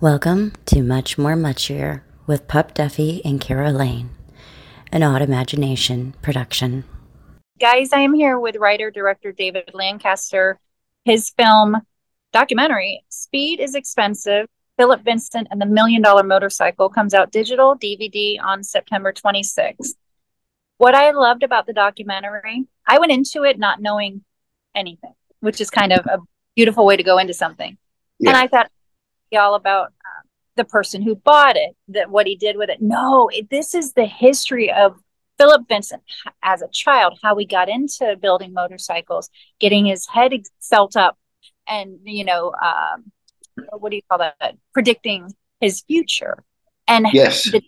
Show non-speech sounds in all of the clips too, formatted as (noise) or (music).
Welcome to Much More Muchier with Pup Duffy and Keira Lane, an Autimagination production. Guys, I am here with writer director David Lancaster. His film documentary, Speed is Expensive Philip Vincent and the Million Dollar Motorcycle, comes out digital DVD on September 26th. What I loved about the documentary, I went into it not knowing anything, which is kind of a beautiful way to go into something. Yeah. And I thought, all about uh, the person who bought it, that what he did with it. No, it, this is the history of Philip Vincent as a child, how he got into building motorcycles, getting his head felt up, and you know, um, what do you call that? Predicting his future, and yes. The,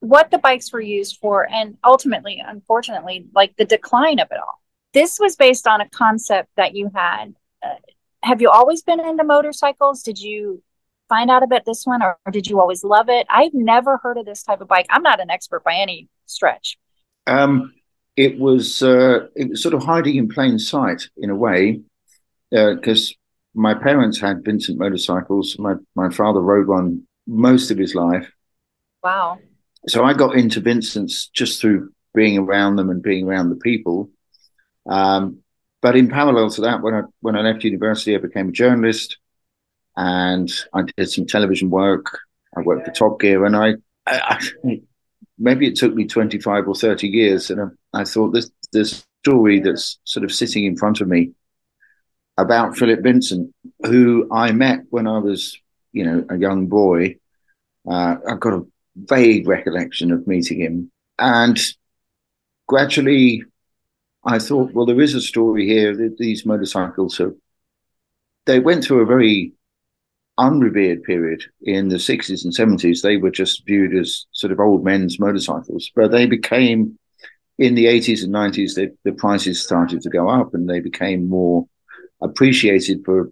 what the bikes were used for, and ultimately, unfortunately, like the decline of it all. This was based on a concept that you had. Uh, have you always been into motorcycles? Did you find out about this one or, or, did you always love it? I've never heard of this type of bike. I'm not an expert by any stretch. Um, it was uh, it was sort of hiding in plain sight in a way because uh, my parents had Vincent motorcycles. My my father rode one most of his life. Wow. So I got into Vincent's just through being around them and being around the people. Um, but in parallel to that, when I when I left university, I became a journalist, and I did some television work. I worked for Top Gear, and I, I, I maybe it took me twenty five or thirty years, and I, I thought this this story that's sort of sitting in front of me about Philip Vincent, who I met when I was, you know, a young boy. Uh, I've got a vague recollection of meeting him, and gradually I thought, well, there is a story here. That these motorcycles they went through a very unrevered period in the 60s and 70s. They were just viewed as sort of old men's motorcycles, but they became in the 80s and 90s. They, the prices started to go up, and they became more appreciated for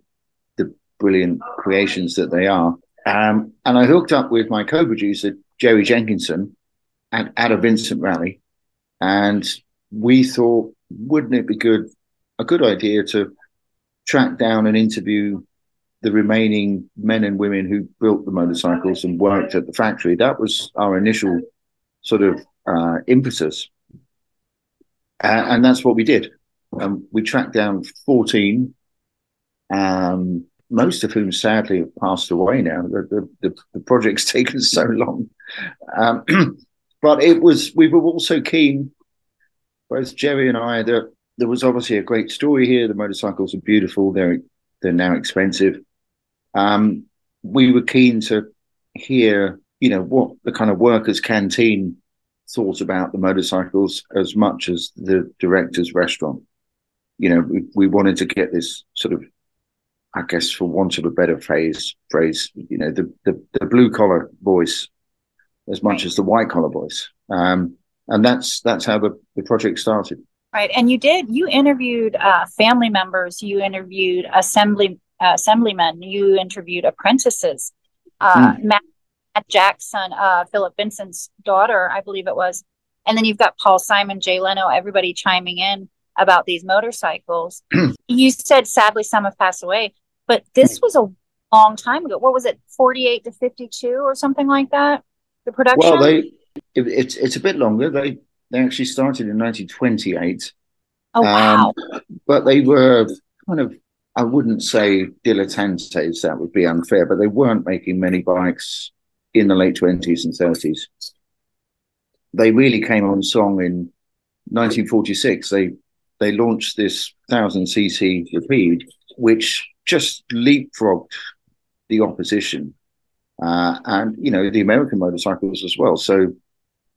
the brilliant creations that they are. Um, and I hooked up with my co-producer Jerry Jenkinson at, at a Vincent rally, and we thought wouldn't it be good a good idea to track down and interview the remaining men and women who built the motorcycles and worked at the factory? That was our initial sort of uh, impetus, and that's what we did. Um, we tracked down fourteen, um, most of whom sadly have passed away now. The, the, the, the project's (laughs) taken so long. Um, (clears throat) but it was, we were also keen both Jerry and I that there was obviously a great story here. The motorcycles are beautiful. They're they're now expensive. Um, we were keen to hear, you know, what the kind of workers' canteen thought about the motorcycles as much as the director's restaurant. You know, we, we wanted to get this sort of, I guess, for want of a better phrase, phrase, you know, the the, the blue collar voice as much as the white collar voice. Um, and that's that's how the, the project started. Right and you did you interviewed uh, family members you interviewed assembly uh, assemblymen you interviewed apprentices. Uh, mm. matt, jackson uh, philip vincent's daughter i believe it was. And then you've got paul simon jay leno everybody chiming in about these motorcycles. (clears throat) You said sadly some have passed away but this was a long time ago. What was it 48 to 52 or something like that the production? Well they it, it's it's a bit longer. They they actually started in 1928. Oh wow! Um, but they were kind of I wouldn't say dilettantes. That would be unfair. But they weren't making many bikes in the late 20s and 30s. They really came on song in 1946. They they launched this thousand cc Rapide, which just leapfrogged the opposition, uh, and you know the American motorcycles as well. So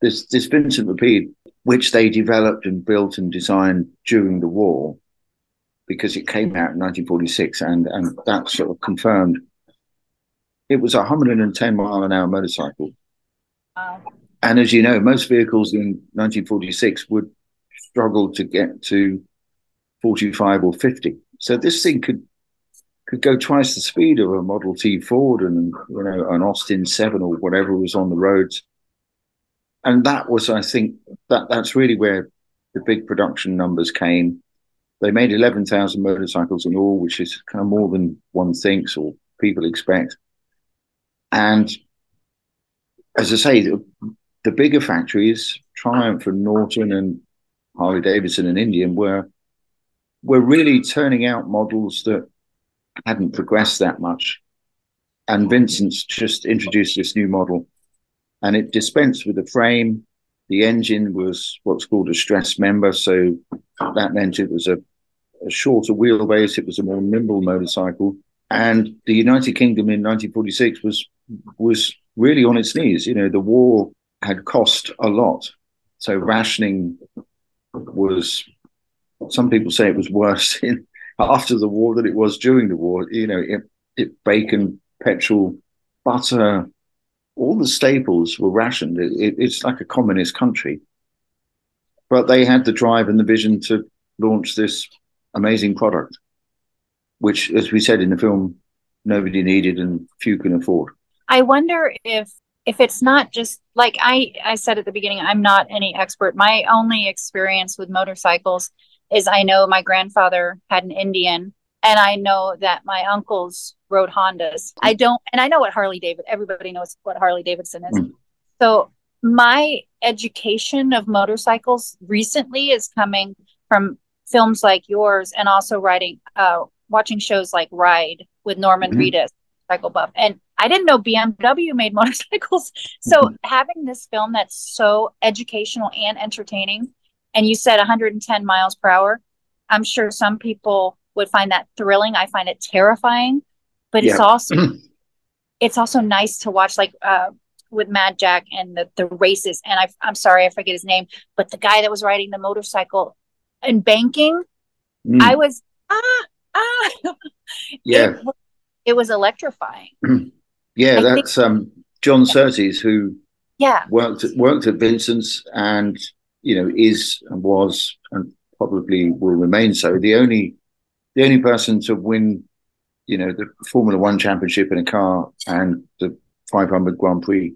this this Vincent Rapide, which they developed and built and designed during the war, because it came out in 1946, and and that sort of confirmed it was a 110 mile an hour motorcycle. Wow. And as you know, most vehicles in 1946 would struggle to get to 45 or 50. So this thing could could go twice the speed of a Model T Ford and you know an Austin Seven or whatever was on the roads and that was, I think, that that's really where the big production numbers came. They made eleven thousand motorcycles in all, which is kind of more than one thinks or people expect. And as I say, the, the bigger factories, Triumph and Norton and Harley Davidson and Indian, were were really turning out models that hadn't progressed that much. And Vincent's just introduced this new model, and it dispensed with the frame. The engine was what's called a stress member, so that meant it was a, a shorter wheelbase. It was a more nimble motorcycle, and the United Kingdom in 1946 was was really on its knees. You know, the war had cost a lot, so rationing was. Some people say it was worse (laughs) in after the war than it was during the war. You know, it, it bacon, petrol, butter, all the staples were rationed. It, it, it's like a communist country, but they had the drive and the vision to launch this amazing product, which, as we said in the film, nobody needed and few can afford. I wonder if if it's not just like I I said at the beginning, I'm not any expert. My only experience with motorcycles is I know my grandfather had an Indian and I know that my uncles rode Hondas. I don't, and I know what Harley David, everybody knows what Harley Davidson is. Mm. So my education of motorcycles recently is coming from films like yours and also writing, uh, watching shows like Ride with Norman mm-hmm. Reedus, Cycle Buff. And I didn't know BMW made (laughs) motorcycles. So mm-hmm. having this film that's so educational and entertaining and you said 110 miles per hour. I'm sure some people would find that thrilling. I find it terrifying, but yeah. it's (clears throat) also it's also nice to watch, like uh, with Mad Jack and the the races. And I, I'm sorry, I forget his name, but the guy that was riding the motorcycle and banking, mm. I was ah ah. (laughs) Yeah, it, it was electrifying. (clears throat) yeah, I that's think, um, John Surtees who yeah worked at, worked at Vincent's and you know, is and was and probably will remain so the only the only person to win, you know, the Formula One championship in a car and the 500 Grand Prix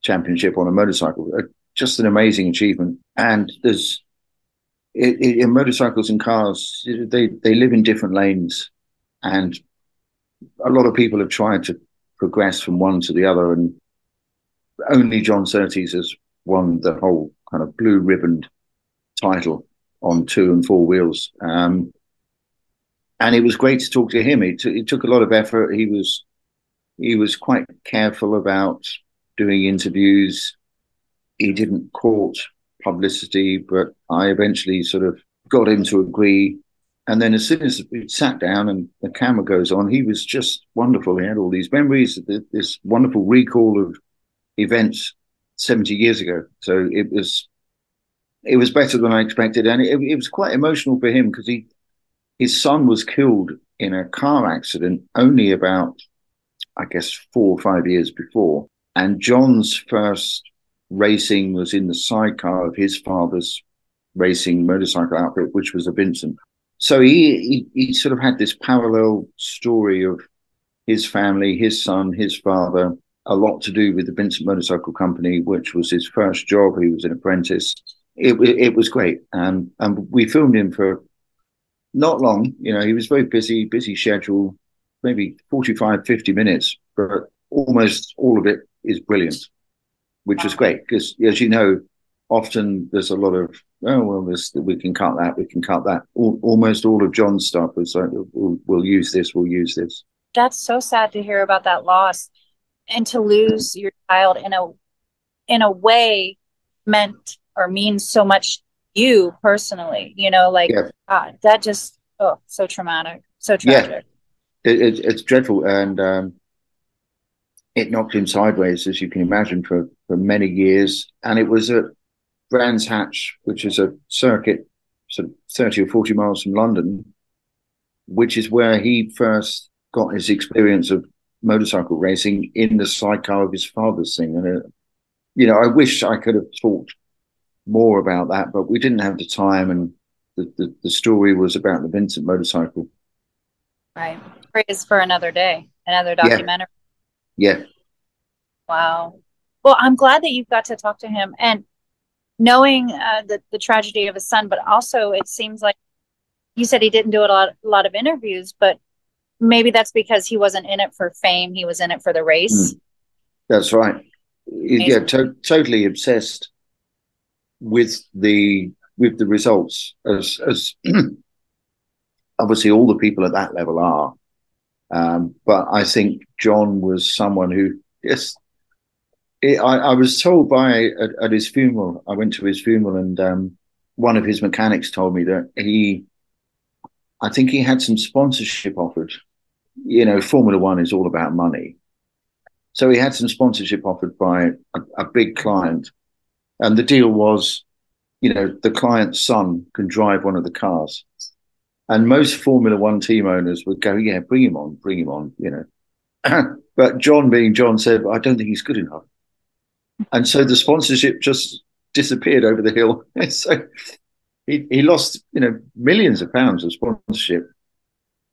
championship on a motorcycle. Uh, just an amazing achievement. And there's it, it, in motorcycles and cars, they they live in different lanes, and a lot of people have tried to progress from one to the other, and only John Surtees has won the whole kind of blue ribboned title on two and four wheels. Um, and it was great to talk to him. It, t- it took a lot of effort. He was he was quite careful about doing interviews. He didn't court publicity, but I eventually sort of got him to agree. And then as soon as we sat down and the camera goes on, he was just wonderful. He had all these memories, this wonderful recall of events 70 years ago. So it was it was better than I expected, and it, it was quite emotional for him because he his son was killed in a car accident only about I guess four or five years before, and John's first racing was in the sidecar of his father's racing motorcycle outfit, which was a Vincent. So he, he, he sort of had this parallel story of his family, his son, his father, a lot to do with the Vincent Motorcycle Company, which was his first job. He was an apprentice. It, it was great. Um, and we filmed him for not long. You know, he was very busy, busy schedule, maybe 45, 50 minutes, but almost all of it is brilliant, which is great because, as you know, often there's a lot of, oh, well, this, we can cut that, we can cut that. All, almost all of John's stuff was like, we'll, we'll use this, we'll use this. That's so sad to hear about that loss and to lose your child in a in a way meant or means so much you personally you know like yeah. God, that just oh so traumatic so tragic yeah. it, it, it's dreadful and um, it knocked him sideways as you can imagine for for many years and it was at brands hatch which is a circuit sort of 30 or 40 miles from london which is where he first got his experience of motorcycle racing in the sidecar of his father's thing. And, uh, you know, I wish I could have talked more about that, but we didn't have the time. And the, the, the story was about the Vincent motorcycle. Right. Praise for another day, another documentary. Yeah. yeah. Wow. Well, I'm glad that you've got to talk to him and knowing uh, the, the tragedy of his son, but also it seems like you said he didn't do a lot, a lot of interviews, but maybe that's because he wasn't in it for fame he was in it for the race mm. That's right. Yeah, to- totally obsessed with the with the results, as as (clears throat) obviously all the people at that level are. Um, but I think John was someone who, yes, it, I, I, was told by at, at, his funeral. I went to his funeral, and um, one of his mechanics told me that he, I think he had some sponsorship offered. You know, Formula One is all about money, so he had some sponsorship offered by a, a big client, and the deal was, you know, the client's son can drive one of the cars. And most Formula One team owners would go, yeah, bring him on, bring him on, you know. (clears throat) but John, being John, said, I don't think he's good enough. And so the sponsorship just disappeared over the hill. (laughs) so he, he lost, you know, millions of pounds of sponsorship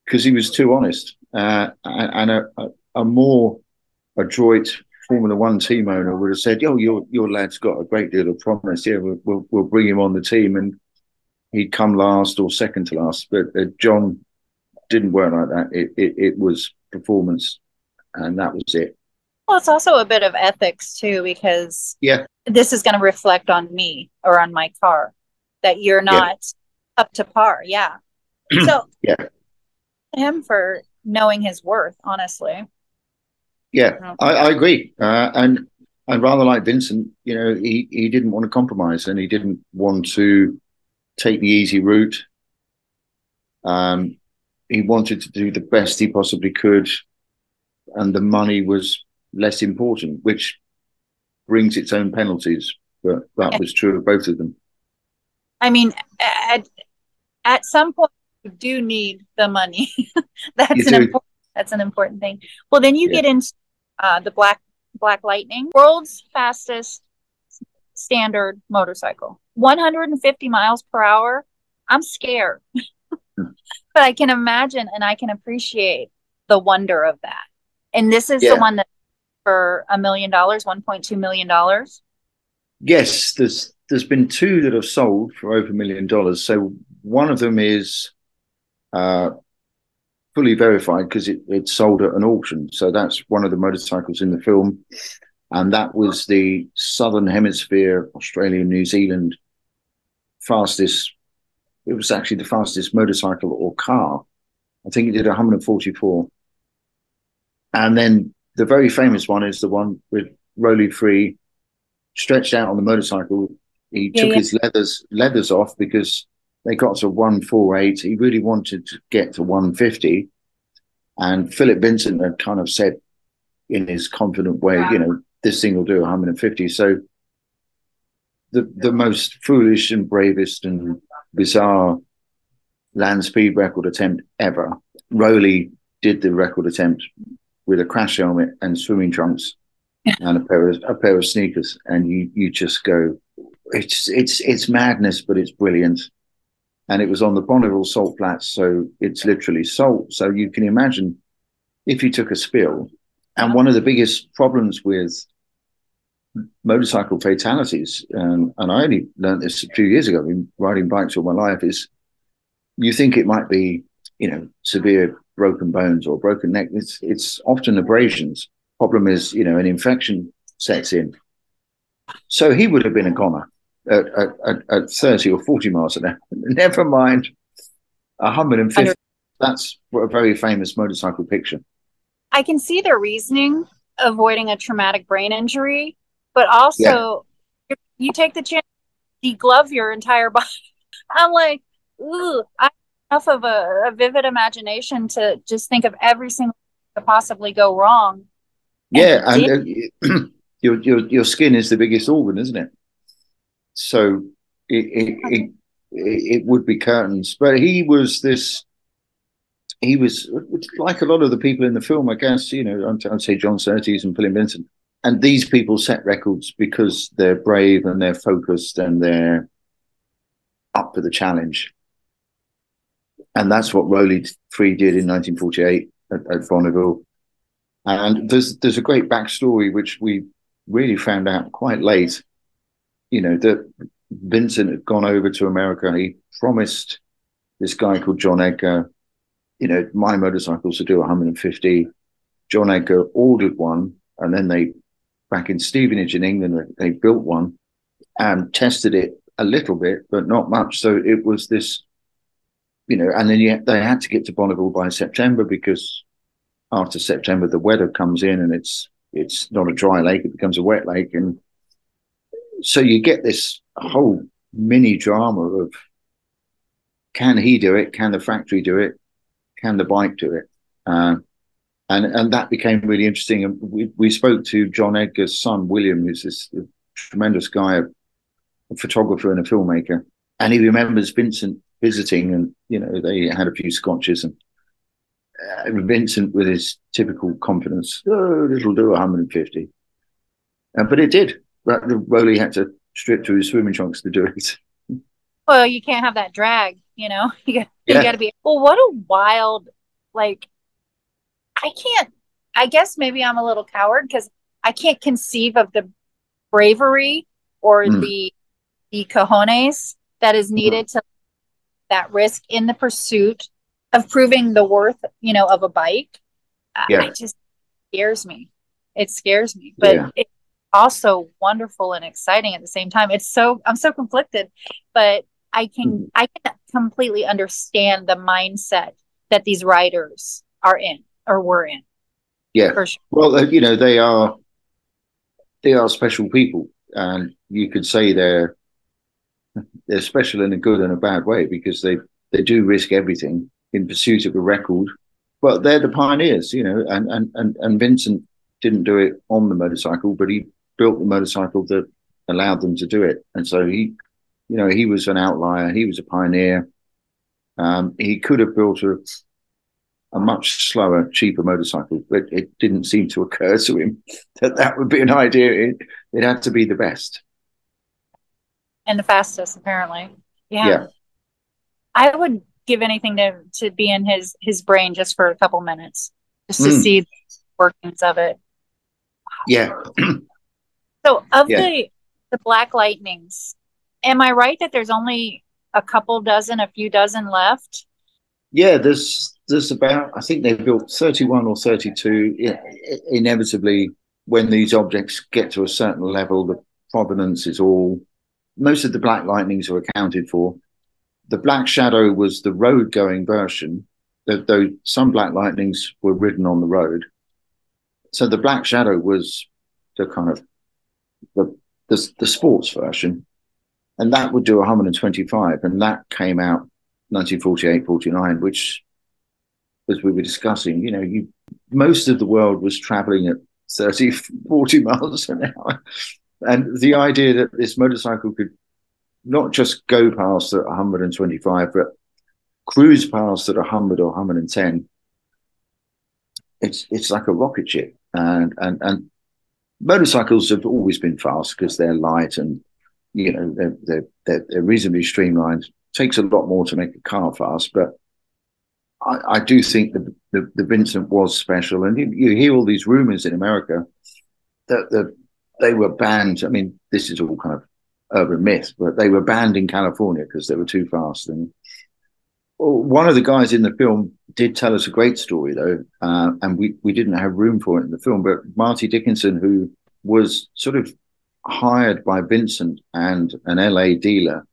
because he was too honest. Uh, and a, a, a, more adroit Formula One team owner would have said, "Yo, your your lad's got a great deal of promise. Yeah, we'll, we'll, we'll bring him on the team." And he'd come last or second to last. But uh, John didn't work like that. It, it, it was performance, and that was it. Well, it's also a bit of ethics too, because yeah, this is going to reflect on me or on my car that you're not yeah. up to par. Yeah. (clears throat) so yeah, him for knowing his worth, honestly. Yeah, I, I agree, uh, and and rather like Vincent, you know, he he didn't want to compromise, and he didn't want to take the easy route. Um, he wanted to do the best he possibly could, and the money was less important, which brings its own penalties. But that was true of both of them. I mean, at at some point, you do need the money. (laughs) that's you an important, that's an important thing. Well, then you yeah. get into uh, the black Black Lightning, world's fastest standard motorcycle. 150 miles per hour, I'm scared. (laughs) but I can imagine and I can appreciate the wonder of that. And this is yeah. the one that for a million dollars, 1.2 million dollars. Yes, there's there's been two that have sold for over a million dollars. So one of them is uh, fully verified because it, it sold at an auction. So that's one of the motorcycles in the film. And that was the Southern Hemisphere, Australia, New Zealand fastest. It was actually the fastest motorcycle or car. I think it did 144. And then the very famous one is the one with Rollie Free stretched out on the motorcycle. He yeah, took yeah. his leathers leathers off because they got to 148. He really wanted to get to 150. And Philip Vincent had kind of said in his confident way, wow. you know, this thing will do 150. So the the most foolish and bravest and bizarre land speed record attempt ever. Rollie did the record attempt with a crash helmet and swimming trunks (laughs) and a pair of a pair of sneakers, and you you just go, it's it's it's madness, but it's brilliant. And it was on the Bonneville salt flats, so it's literally salt. So you can imagine if you took a spill. And one of the biggest problems with motorcycle fatalities, um, and I only learned this a few years ago. I've been riding bikes all my life. Is you think it might be, you know, severe broken bones or broken neck. It's it's often abrasions. Problem is, you know, an infection sets in. So he would have been a goner at, at, at 30 or 40 miles an hour. (laughs) Never mind 150. That's a very famous motorcycle picture. I can see their reasoning avoiding a traumatic brain injury but also yeah. you take the chance to deglove your entire (laughs) body. I'm like, ooh, I have enough of a, a, vivid imagination to just think of every single thing that possibly go wrong. Yeah, and, uh, (clears throat) your your your skin is the biggest organ, isn't it? So it it, it it would be curtains, but he was this. He was like a lot of the people in the film, I guess. You know, I'd say John Surtees and Philip Vincent and these people set records because they're brave and they're focused and they're up for the challenge. And that's what Rollie Free did in 1948 at, at Bonneville. And there's there's a great backstory which we really found out quite late. You know that Vincent had gone over to America. He promised this guy called John Edgar, you know, my motorcycles to do 150. John Edgar ordered one, and then they back in Stevenage in England. They built one and tested it a little bit, but not much. So it was this, you know, and then yet they had to get to Bonneville by September because after September the weather comes in and it's it's not a dry lake; it becomes a wet lake, and so you get this whole mini drama of can he do it? Can the factory do it? Can the bike do it? Uh, and and that became really interesting. And we, we spoke to John Edgar's son, William, who's this tremendous guy, a photographer and a filmmaker. And he remembers Vincent visiting, and you know they had a few scotches, and uh, Vincent with his typical confidence, oh, it'll do 150. Uh, but it did. The Rollie had to strip to his swimming trunks to do it. Well, you can't have that drag, you know. (laughs) You got, yeah. you got to be. Well, what a wild, like, I can't. I guess maybe I'm a little coward because I can't conceive of the bravery or mm. the the cojones that is needed mm. to that risk in the pursuit of proving the worth, you know, of a bike. Yeah. It just scares me. It scares me, but yeah. it's also wonderful and exciting at the same time. It's so I'm so conflicted, but I can mm-hmm. I can completely understand the mindset that these writers are in or were in. Yeah. Sure. Well, you know, they are they are special people, and you could say they're they're special in a good and a bad way because they they do risk everything in pursuit of a record. But they're the pioneers, you know, and and and, and Vincent didn't do it on the motorcycle, but he built the motorcycle that allowed them to do it. And so he, you know, he was an outlier. He was a pioneer. Um, he could have built a a much slower, cheaper motorcycle, but it didn't seem to occur to him (laughs) that that would be an idea. It, it had to be the best and the fastest, apparently. Yeah. yeah. I would give anything to to be in his his brain just for a couple minutes, just to mm. see the workings of it. Yeah. (clears throat) so of yeah. the the black lightnings, am I right that there's only a couple dozen, a few dozen left? Yeah, there's there's about I think they've built 31 or 32. Inevitably, when these objects get to a certain level, the provenance is all most of the black lightnings are accounted for the Black Shadow was the road going version, though some Black Lightnings were ridden on the road. So the Black Shadow was the kind of the, the, the sports version, and that would do 125, and that came out 1948, 49, which, as we were discussing, you know, you most of the world was traveling at 30, 40 (laughs) miles an hour. And the idea that this motorcycle could not just go past at 125, but cruise past at 100 or 110. It's it's like a rocket ship, and and and motorcycles have always been fast because they're light and you know they're, they're they're, they're reasonably streamlined. Takes a lot more to make a car fast, but I, I do think the, the, the Vincent was special, and you, you hear all these rumors in America that the they were banned. I mean, this is all kind of urban myth, but they were banned in California because they were too fast. And one of the guys in the film did tell us a great story, though, uh, and we, we didn't have room for it in the film. But Marty Dickerson, who was sort of hired by Vincent and an LA dealer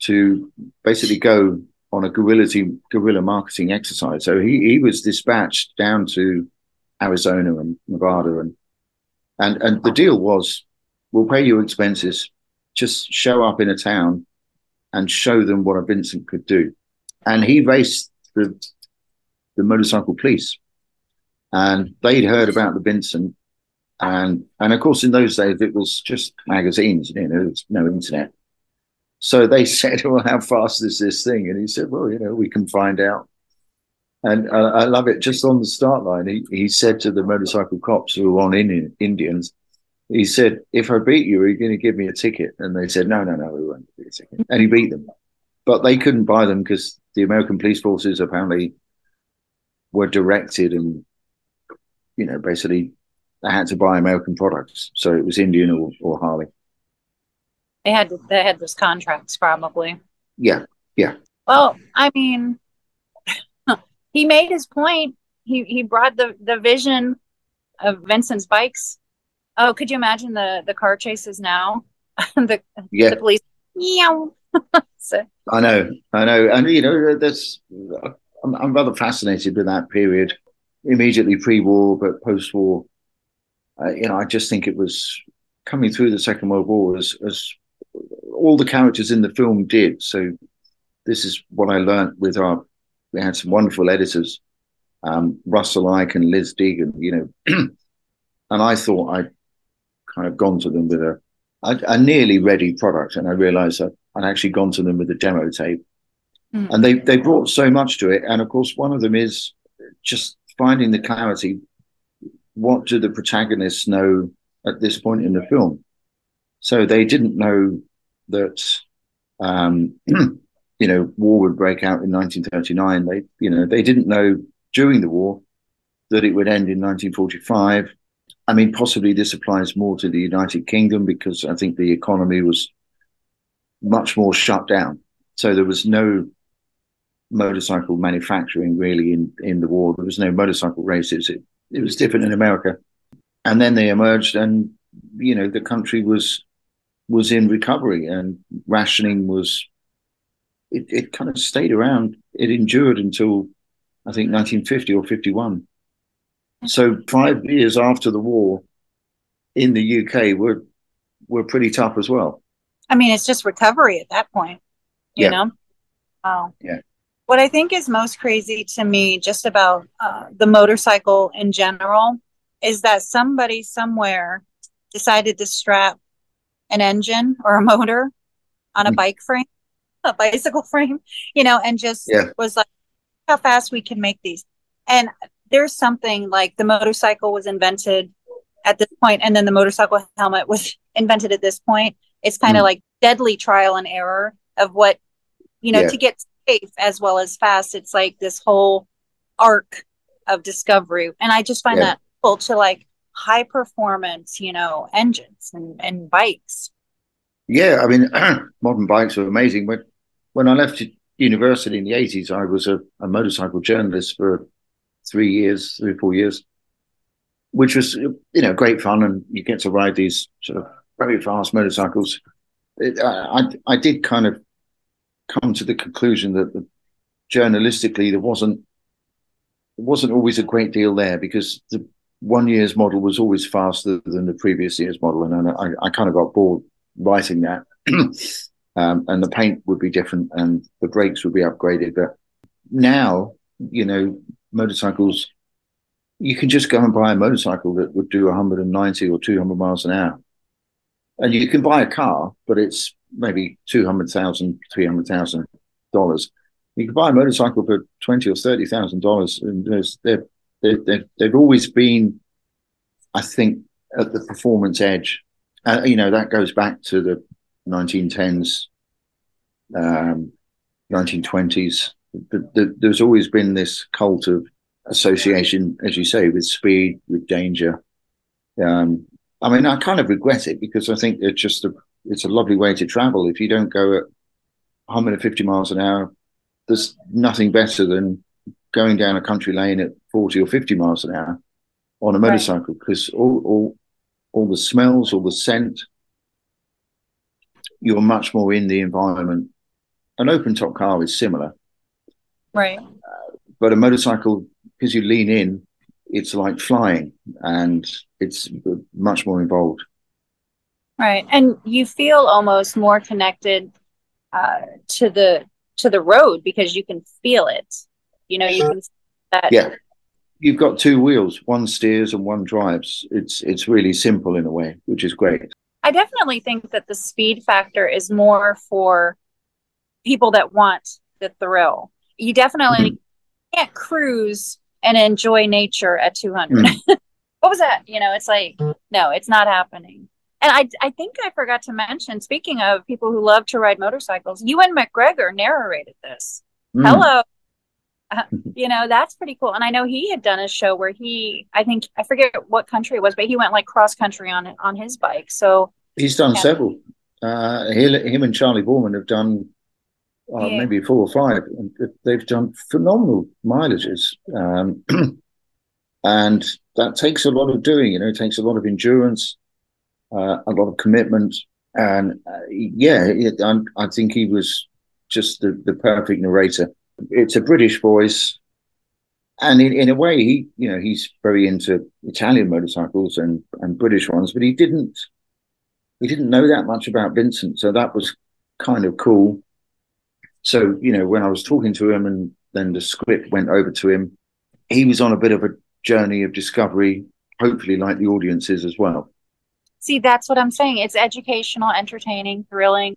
to basically go on a guerrilla guerrilla marketing exercise. So he, he was dispatched down to Arizona and Nevada and and and the deal was we'll pay your expenses just show up in a town and show them what a Vincent could do. And he raced the the motorcycle police, and they'd heard about the Vincent, and and of course in those days it was just magazines, you know, there was no internet. So they (laughs) said, "Well, how fast is this thing?" And he said, "Well, you know, we can find out." And I, I love it. Just on the start line, he, he said to the motorcycle cops who were on Indian, Indians, he said, "If I beat you, are you going to give me a ticket?" And they said, "No, no, no, we won't give you a ticket." And he beat them, but they couldn't buy them because the American police forces apparently were directed and, you know, basically they had to buy American products. So it was Indian or, or Harley. They had they had those contracts probably. Yeah, yeah. Well, I mean, (laughs) he made his point. He he brought the the vision of Vincent's bikes Oh, could you imagine the the car chases now? (laughs) the, yeah. the police. Meow. (laughs) so, I know, I know, and you know, that's I'm, I'm rather fascinated with that period, immediately pre-war, but post-war. Uh, you know, I just think it was coming through the Second World War as as all the characters in the film did. So this is what I learned with our. We had some wonderful editors, um, Russell Ike and Liz Deegan. You know, (clears throat) and I thought I'd kind of gone to them with a, a, a nearly ready product, and I realised that I'd actually gone to them with a demo tape, mm. and they they brought so much to it. And of course, one of them is just finding the clarity. What do the protagonists know at this point in the film? So they didn't know that, um, (clears throat) you know, war would break out in 1939. They, you know, they didn't know during the war that it would end in 1945 I mean, possibly this applies more to the United Kingdom because I think the economy was much more shut down. So there was no motorcycle manufacturing really in, in the war. There was no motorcycle races. It, it was different in America. And then they emerged and, you know, the country was was in recovery and rationing was it, it kind of stayed around. It endured until I think 1950 or 51. So five years after the war in the UK were were pretty tough as well. I mean, it's just recovery at that point, you yeah. know. Oh, yeah. What I think is most crazy to me, just about uh, the motorcycle in general, is that somebody somewhere decided to strap an engine or a motor on a mm. bike frame, a bicycle (laughs) frame, you know, and just yeah. was like, how fast we can make these. And there's something like the motorcycle was invented at this point and then the motorcycle helmet was (laughs) invented at this point it's kind of mm. like deadly trial and error of what you know yeah. to get safe as well as fast. It's like this whole arc of discovery. And i just find yeah. that cool to like high performance you know engines and, and bikes. Yeah i mean (clears throat) modern bikes are amazing. When when i left university in the 80s i was a, a motorcycle journalist for three years, three or four years, which was you know great fun, and you get to ride these sort of very fast motorcycles. It, I I did kind of come to the conclusion that the, journalistically there wasn't there wasn't always a great deal there because the one year's model was always faster than the previous year's model, and I, I kind of got bored writing that. (clears throat) um, and the paint would be different, and the brakes would be upgraded. But now, you know, motorcycles, you can just go and buy a motorcycle that would do 190 or 200 miles an hour. And you can buy a car, but it's maybe $200,000, $300,000. You can buy a motorcycle for twenty or thirty thousand dollars, and they're, they're, they've always been, I think, at the performance edge. Uh, you know that goes back to the 1910s, um, 1920s, there's always been this cult of association, as you say, with speed, with danger. Um, I mean, I kind of regret it because I think it's just a it's a lovely way to travel. If you don't go at 150 miles an hour, there's nothing better than going down a country lane at 40 or 50 miles an hour on a motorcycle because all, all all the smells, all the scent, you're much more in the environment. An open top car is similar, Right. Uh, but a motorcycle, because you lean in, it's like flying and it's much more involved. Right. And you feel almost more connected uh, to the to the road because you can feel it. You know, you can that Yeah. You've got two wheels, one steers and one drives. It's it's really simple in a way, which is great. I definitely think that the speed factor is more for people that want the thrill you definitely mm-hmm. can't cruise and enjoy nature at 200. Mm-hmm. (laughs) what was that? You know, it's like, no, it's not happening. And I, I think I forgot to mention, speaking of people who love to ride motorcycles, Ewan McGregor narrated this. Mm. Hello. Uh, (laughs) you know, that's pretty cool. And I know he had done a show where he, I think, I forget what country it was, but he went like cross country on on his bike. So he's done yeah. several. Uh, he, him and Charlie Boorman have done uh, yeah. maybe four or five. And they've done phenomenal mileages. Um, (clears throat) and that takes a lot of doing, you know, it takes a lot of endurance. Uh, a lot of commitment, and uh, yeah, it, I think he was just the, the perfect narrator. It's a British voice, and in, in a way, he you know he's very into Italian motorcycles and and British ones, but he didn't he didn't know that much about Vincent, so that was kind of cool. So you know, when I was talking to him, and then the script went over to him, he was on a bit of a journey of discovery, hopefully, like the audiences as well. See, that's what I'm saying. It's educational, entertaining, thrilling,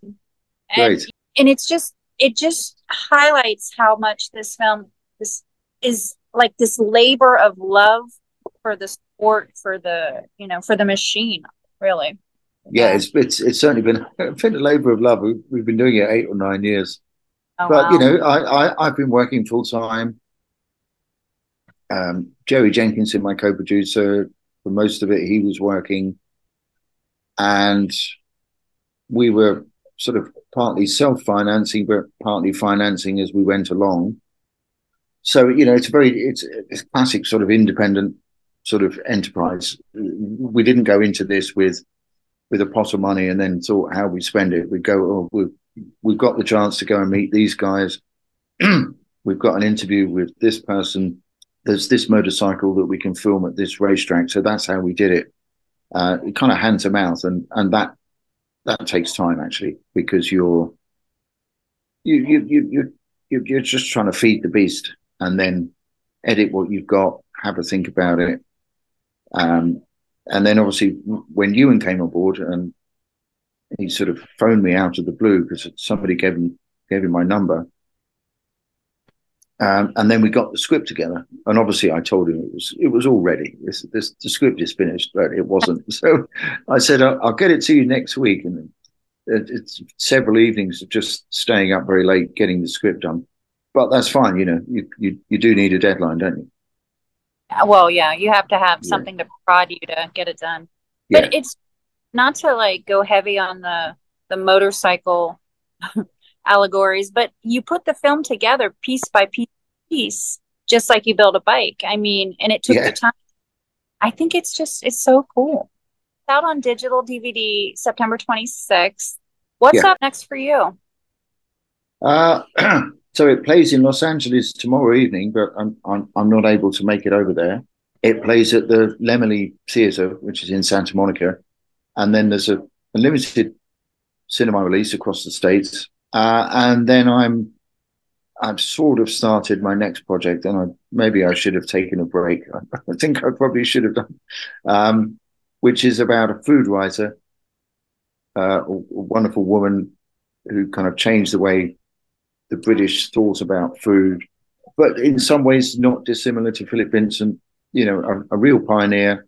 and, Great. and it's just it just highlights how much this film this is like this labor of love for the sport, for the you know, for the machine, really. Yeah, it's it's it's certainly been (laughs) been a labour of love. We've, we've been doing it eight or nine years, oh, but wow. you know, I, I I've been working full time. Um, Jerry Jenkinson, my co-producer, for most of it, he was working, and we were sort of partly self-financing, but partly financing as we went along. So you know, it's a very it's, a classic sort of independent sort of enterprise. We didn't go into this with with a pot of money and then thought how we spend it. We go, oh, we've, we've got the chance to go and meet these guys. (clears throat) we've got an interview with this person. There's this motorcycle that we can film at this racetrack. So that's how we did it. Uh, kind of hand to mouth, and and that that takes time actually because you're you you you you you're just trying to feed the beast and then edit what you've got, have a think about it, um, and then obviously when Ewan came on board and he sort of phoned me out of the blue because somebody gave him gave him my number. Um, and then we got the script together, and obviously I told him it was it was all ready. This, this the script is finished, but it wasn't. (laughs) So I said I'll, I'll get it to you next week, and it, it's several evenings of just staying up very late getting the script done. But that's fine, you know. You you, you do need a deadline, don't you? well yeah you have to have something to prod you to get it done yeah. but it's not to like go heavy on the the motorcycle allegories but you put the film together piece by piece piece just like you build a bike i mean and it took yeah. the time i think it's just it's so cool it's out on digital dvd september 26th what's yeah. up next for you uh (clears throat) So it plays in Los Angeles tomorrow evening, but I'm I'm, I'm not able to make it over there. It plays at the Laemmle Theatre, which is in Santa Monica, and then there's a, a limited cinema release across the states. Uh, and then I'm I've sort of started my next project, and I maybe I should have taken a break. (laughs) I think I probably should have done, um, which is about a food writer, uh, a wonderful woman who kind of changed the way the British thought about food, but in some ways not dissimilar to Philip Vincent. You know, a, a real pioneer,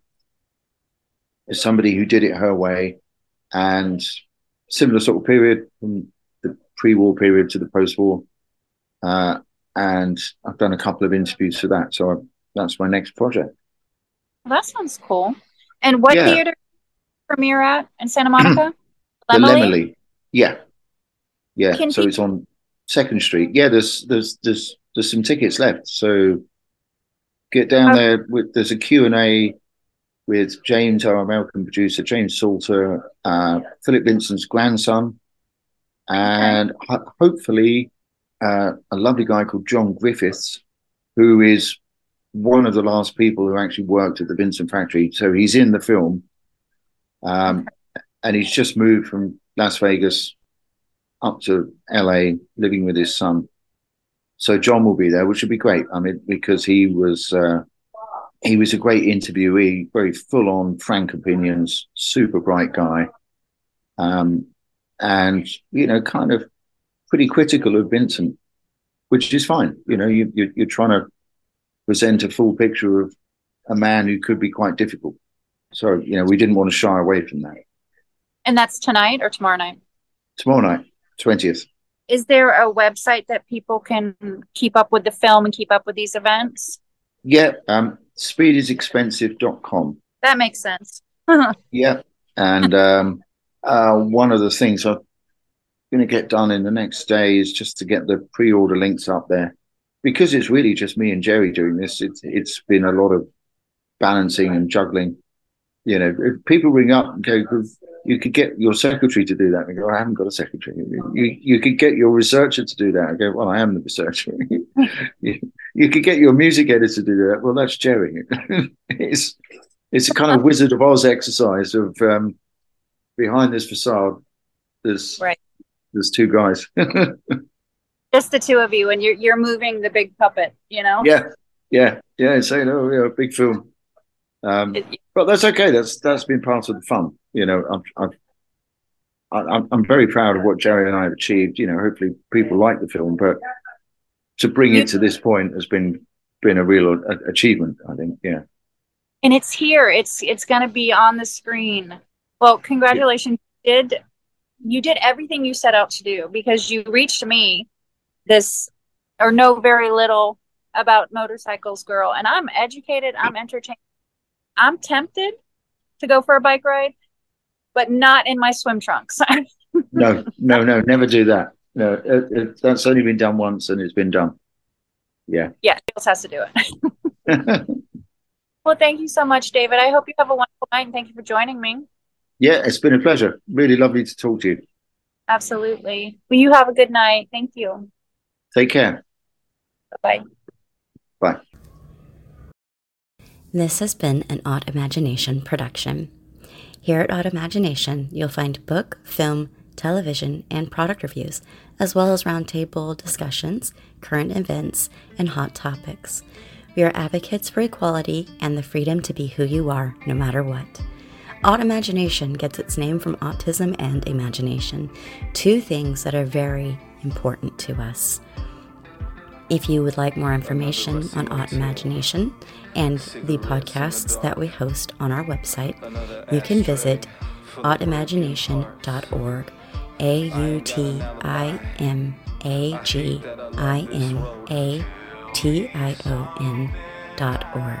somebody who did it her way, and similar sort of period from pre-war period to the post-war. Uh, and I've done a couple of interviews for that, so I, that's my next project. Well, that sounds cool. And what yeah. theater premiere at in Santa Monica? (clears throat) the Laemmle. Yeah, yeah. Can so it's on Second Street. Yeah, there's there's there's there's some tickets left. So get down there. With, there's a Q and A with James, our American producer, James Salter, uh, Philip Vincent's grandson, and ho- hopefully uh, a lovely guy called John Griffiths, who is one of the last people who actually worked at the Vincent factory. So he's in the film, um, and he's just moved from Las Vegas up to LA living with his son. So John will be there, which would be great. I mean, because he was uh, he was a great interviewee, very full on, frank opinions, super bright guy, um, and you know, kind of pretty critical of Vincent, which is fine. You know, you, you you're trying to present a full picture of a man who could be quite difficult. So you know, we didn't want to shy away from that. And that's tonight or tomorrow night? Tomorrow night. 20th. Is there a website that people can keep up with the film and keep up with these events? Yeah, um, speedisexpensive.com. That makes sense. (laughs) yeah. And um, uh, one of the things I'm going to get done in the next day is just to get the pre order links up there. Because it's really just me and Jerry doing this, it's, it's been a lot of balancing and juggling You know, if people ring up and go, you could get your secretary to do that. And go, I haven't got a secretary. You, you could get your researcher to do that. I go, well, I am the researcher. (laughs) you, you could get your music editor to do that. Well, that's Jerry. (laughs) it's it's a kind of Wizard of Oz exercise of um, behind this facade. There's right. There's two guys. (laughs) Just the two of you, and you're you're moving the big puppet. You know. Yeah, yeah, yeah. So you know, yeah, big film. Um, it, but that's okay. That's that's been part of the fun. You know, I've, I've I'm, I'm very proud of what Jerry and I have achieved. You know, hopefully people like the film, but to bring it to this point has been been a real achievement. I think, yeah. And it's here. It's it's going to be on the screen. Well, congratulations! Yeah. You did you did everything you set out to do because you reached me this or know very little about motorcycles, girl, and I'm educated. I'm entertained. I'm tempted to go for a bike ride, but not in my swim trunks. (laughs) no, no, no, never do that. No, it, it, that's only been done once and it's been done. Yeah. Yeah, Jules has to do it. (laughs) well, thank you so much, David. I hope you have a wonderful night and thank you for joining me. Yeah, it's been a pleasure. Really lovely to talk to you. Absolutely. Well, you have a good night. Thank you. Take care. Bye. Bye. This has been an Autimagination production. Here at Autimagination, you'll find book, film, television, and product reviews, as well as roundtable discussions, current events, and hot topics. We are advocates for equality and the freedom to be who you are, no matter what. Autimagination gets its name from autism and imagination, two things that are very important to us. If you would like more information on Autimagination and the podcasts that we host on our website, you can visit autimagination.org. A U T I M A G I N A T I O N dot org.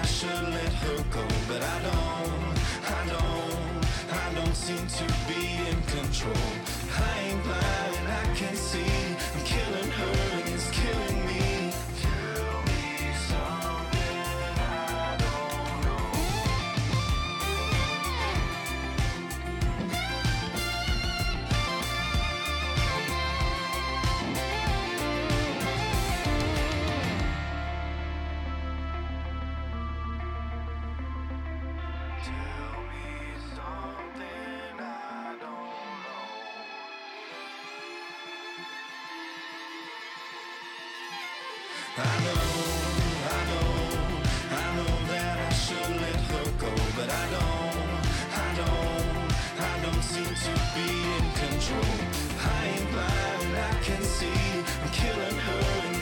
I should let her go, but I don't, I don't, I don't seem to be in control. I ain't blind, I can see be in control. I ain't blind, I can see I'm killing her.